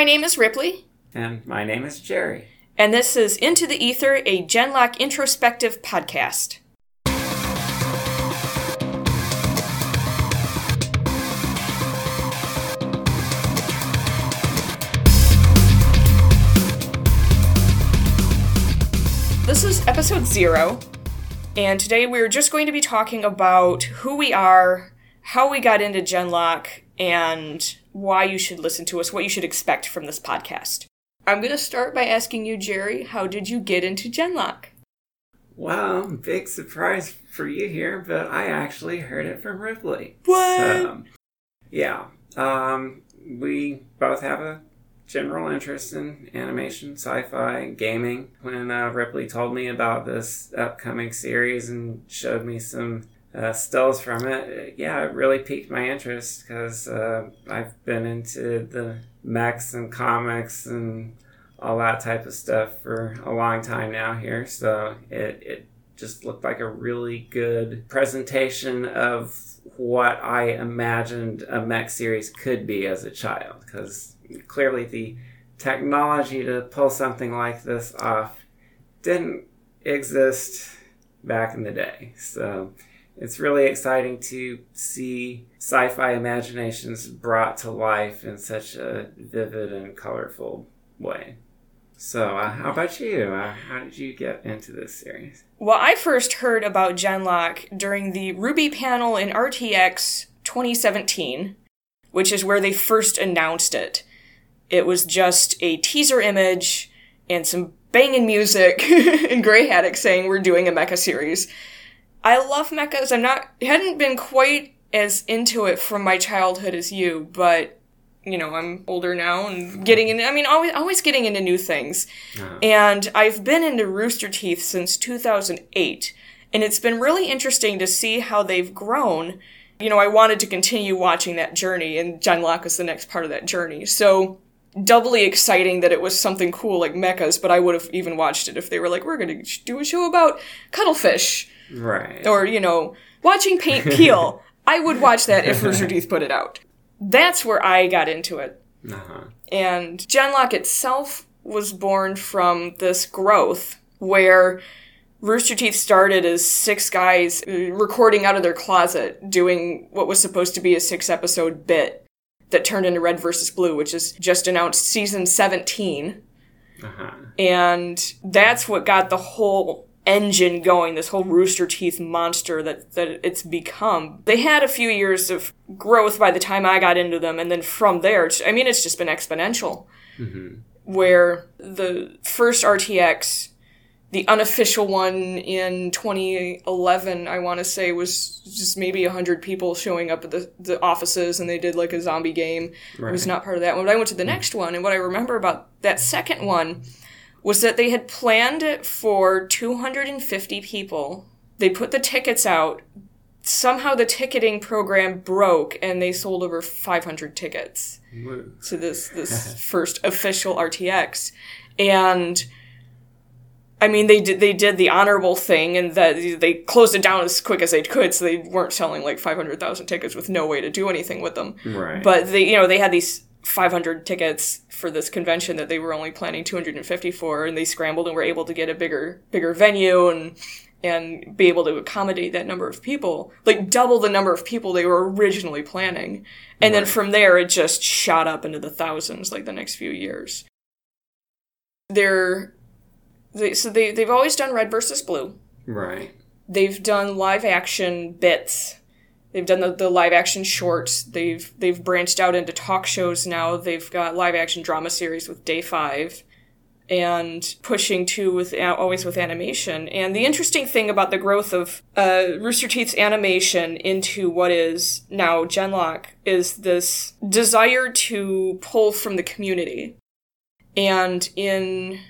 My name is Ripley. And my name is Jerry. And this is Into the Ether, a Genlock introspective podcast. This is episode zero, and today we're just going to be talking about who we are, how we got into Genlock, and why you should listen to us, what you should expect from this podcast. I'm going to start by asking you, Jerry, how did you get into Genlock? Well, big surprise for you here, but I actually heard it from Ripley. What? So, yeah. Um, we both have a general interest in animation, sci-fi, gaming. When uh, Ripley told me about this upcoming series and showed me some uh, stills from it, yeah, it really piqued my interest because uh, I've been into the mechs and comics and all that type of stuff for a long time now here. So it, it just looked like a really good presentation of what I imagined a mech series could be as a child because clearly the technology to pull something like this off didn't exist back in the day. So it's really exciting to see sci fi imaginations brought to life in such a vivid and colorful way. So, uh, how about you? Uh, how did you get into this series? Well, I first heard about Genlock during the RWBY panel in RTX 2017, which is where they first announced it. It was just a teaser image and some banging music and Gray Haddock saying we're doing a mecha series. I love mechas. I'm not hadn't been quite as into it from my childhood as you, but you know, I'm older now and getting in I mean always always getting into new things. Uh, And I've been into Rooster Teeth since 2008, and it's been really interesting to see how they've grown. You know, I wanted to continue watching that journey, and Genlock was the next part of that journey. So, doubly exciting that it was something cool like mechas, but I would have even watched it if they were like, we're going to do a show about cuttlefish, right. or, you know, watching paint peel. I would watch that if Rooster Teeth put it out. That's where I got into it. uh-huh. And Genlock itself was born from this growth where Rooster Teeth started as six guys uh, recording out of their closet, doing what was supposed to be a six episode bit that turned into Red versus Blue, which is just announced season 17. Uh-huh. And that's what got the whole engine going, this whole Rooster Teeth monster that, that it's become. They had a few years of growth by the time I got into them, and then from there, I mean, it's just been exponential. hmm Where the first RTX, the unofficial one in 2011, I want to say, was just maybe 100 people showing up at the, the offices and they did like a zombie game. I was not part of that one, but I went to the hmm. next one, and what I remember about that second one was that they had planned it for 250 people. They put the tickets out. Somehow the ticketing program broke, and they sold over 500 tickets Woo. to this this first official RTX, and I mean they did they did the honorable thing and that they closed it down as quick as they could, so they weren't selling like 500,000 tickets with no way to do anything with them. Right. But they, you know, they had these 500 tickets for this convention that they were only planning 250 for, and they scrambled and were able to get a bigger, bigger venue and and be able to accommodate that number of people, like double the number of people they were originally planning. And then from there, it just shot up into the thousands, like the next few years. They're they, so they they've always done red versus blue. right. They've done live action bits. They've done the, the live action shorts. They've they've branched out into talk shows now. They've got live action drama series with Day Five, and pushing to with always with animation. And the interesting thing about the growth of uh, Rooster Teeth's animation into what is now Genlock is this desire to pull from the community. And in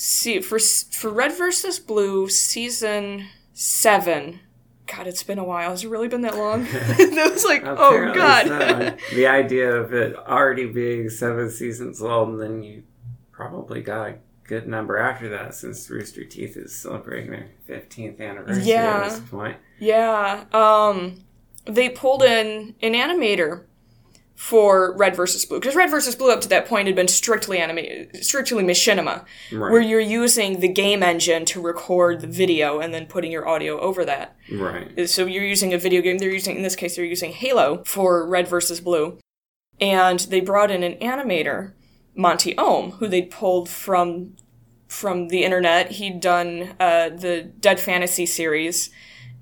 see for for Red versus Blue season seven. God, it's been a while. Has it really been that long? it was like, oh god. so. the idea of it already being seven seasons old, and then you probably got a good number after that, since Rooster Teeth is celebrating their fifteenth anniversary Yeah. at this point. Yeah. Um they pulled in an animator for Red versus Blue because Red versus Blue up to that point had been strictly anime, strictly machinima, Right. where you're using the game engine to record the video and then putting your audio over that. Right. So you're using a video game. They're using in this case they're using Halo for Red versus Blue, and they brought in an animator, Monty Oum, who they'd pulled from from the internet. He'd done uh, the Dead Fantasy series,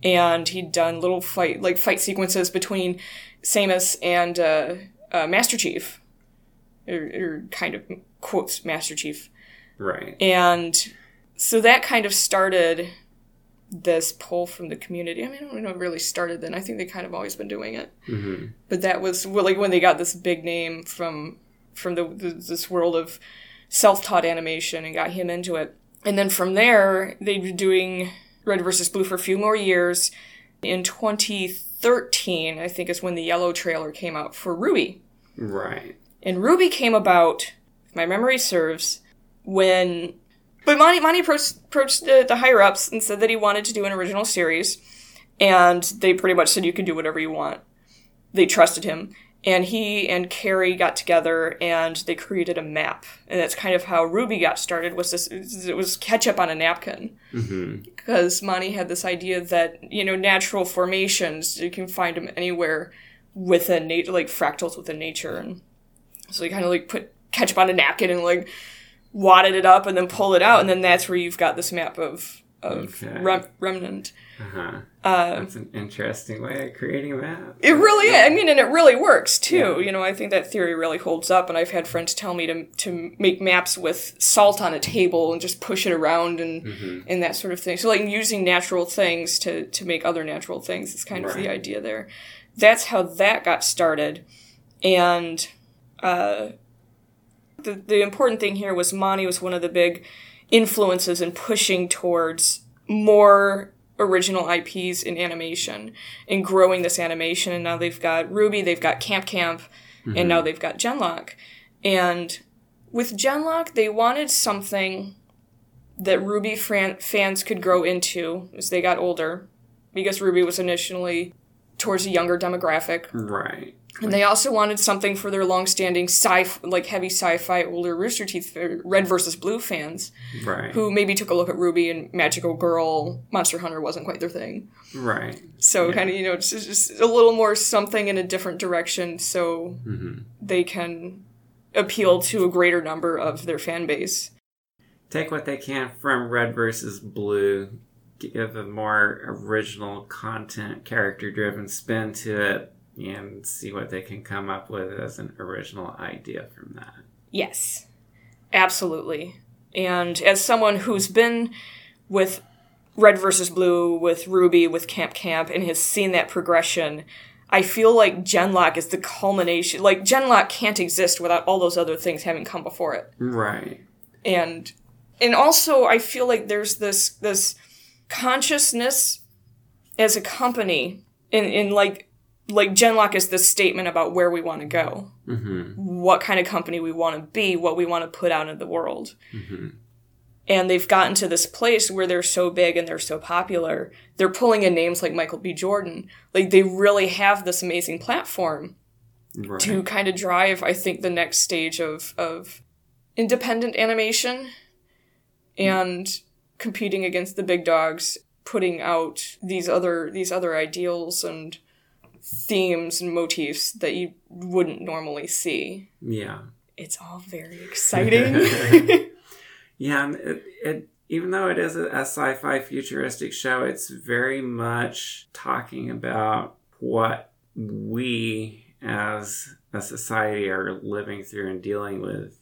and he'd done little fight like fight sequences between Samus and uh, uh, Master Chief, or, or kind of quotes Master Chief. Right. And so that kind of started this pull from the community. I mean, I don't know really started then. I think they kind of always been doing it. hmm But that was well, like when they got this big name from from the, the this world of self-taught animation and got him into it. And then from there, they'd be doing Red versus Blue for a few more years. In 2013, I think is when the yellow trailer came out for RWBY. Right. And RWBY came about, if my memory serves, when. But Monty, Monty approached, approached the, the higher ups and said that he wanted to do an original series. And they pretty much said, you can do whatever you want. They trusted him. And he and Kerry got together and they created a map. And that's kind of how RWBY got started, was this, it was ketchup on a napkin. Hmm because Monty had this idea that you know natural formations you can find them anywhere within nature, like fractals within nature, and so he kind of like put ketchup on a napkin and like wadded it up and then pull it out, and then that's where you've got this map of of Okay. rem- remnant. Uh-huh. Uh, That's an interesting way of creating a map. it really, I mean, and it really works too. Yeah. You know, I think that theory really holds up, and I've had friends tell me to to make maps with salt on a table and just push it around and hmm and that sort of thing. So like using natural things to to make other natural things is kind of the idea there. That's how that got started, and uh, the the important thing here was Monty was one of the big influences and pushing towards more original IPs in animation and growing this animation. And now they've got RWBY, they've got Camp Camp, and mm-hmm. now they've got Genlock. And with Genlock, they wanted something that RWBY fran- fans could grow into as they got older, because RWBY was initially towards a younger demographic. Right. And they also wanted something for their long-standing sci like heavy sci-fi older Rooster Teeth uh, Red versus Blue fans Right. who maybe took a look at RWBY and Magical Girl, Monster Hunter wasn't quite their thing. Right. So Yeah. kind of you know it's just, just a little more something in a different direction so hmm they can appeal to a greater number of their fan base. Take what they can from Red versus Blue, give a more original content, character driven spin to it, and see what they can come up with as an original idea from that. Yes, absolutely. And as someone who's been with Red versus Blue, with RWBY, with Camp Camp, and has seen that progression, I feel like Genlock is the culmination. Like, Genlock can't exist without all those other things having come before it. Right. And and also I feel like there's this this consciousness as a company in, in like like Genlock is this statement about where we want to go hmm what kind of company we want to be, what we want to put out in the world. hmm And they've gotten to this place where they're so big and they're so popular. They're pulling in names like Michael B. Jordan. Like they really have this amazing platform Right. to kind of drive, I think, the next stage of of independent animation and competing against the big dogs, putting out these other these other ideals and themes and motifs that you wouldn't normally see yeah. it's all very exciting. Yeah, and it, it even though it is a, a sci-fi futuristic show, it's very much talking about what we as a society are living through and dealing with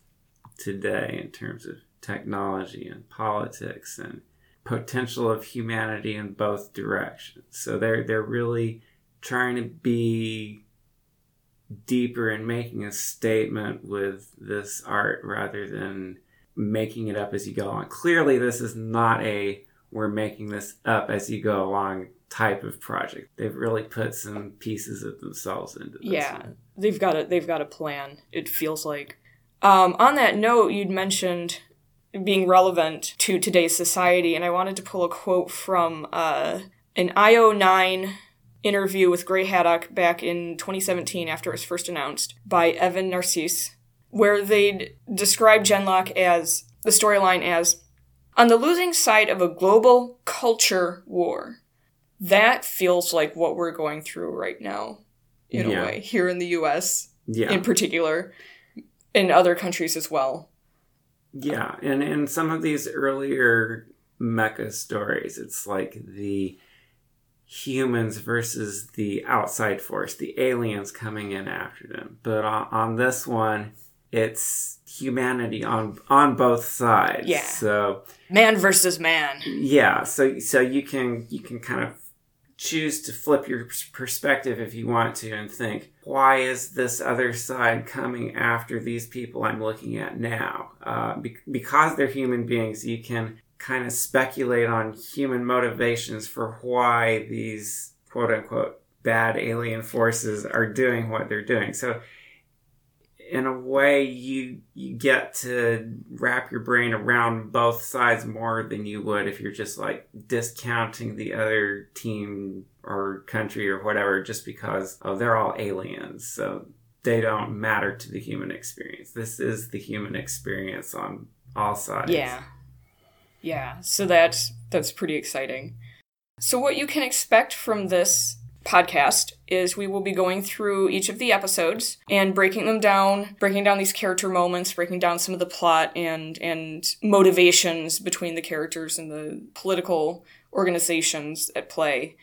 today in terms of technology and politics and potential of humanity in both directions. So they're they're really trying to be deeper in making a statement with this art rather than making it up as you go along. Clearly, this is not a we're making this up as you go along type of project. They've really put some pieces of themselves into this. Yeah. one. they've got a they've got a plan. It feels like. Um, on that note, you'd mentioned being relevant to today's society, and I wanted to pull a quote from uh, an IO9 interview with Gray Haddock back in 2017 after it was first announced by Evan Narcisse, where they'd describe Genlock as the storyline as on the losing side of a global culture war. That feels like what we're going through right now, in Yeah. a way, here in the US Yeah. in particular, in other countries as well. Yeah, and in some of these earlier mecha stories, it's like the humans versus the outside force, the aliens coming in after them. But on, on this one, it's humanity on on both sides. Yeah. So Man versus man. yeah, so so you can you can kind of choose to flip your perspective if you want to and think why is this other side coming after these people i'm looking at now uh, be- because they're human beings you can kind of speculate on human motivations for why these quote unquote bad alien forces are doing what they're doing. So in a way you you get to wrap your brain around both sides more than you would if you're just like discounting the other team or country or whatever just because oh they're all aliens so they don't matter to the human experience. This is the human experience on all sides. Yeah. Yeah. So that's that's pretty exciting. So what you can expect from this podcast is we will be going through each of the episodes and breaking them down, breaking down these character moments, breaking down some of the plot and and motivations between the characters and the political organizations at play.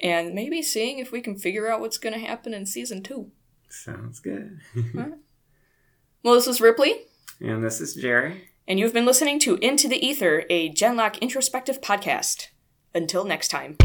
And maybe seeing if we can figure out what's going to happen in season 2. sounds good Well, this is Ripley. and this is jerry and you've been listening to Into the Ether, a Genlock introspective podcast. Until next time.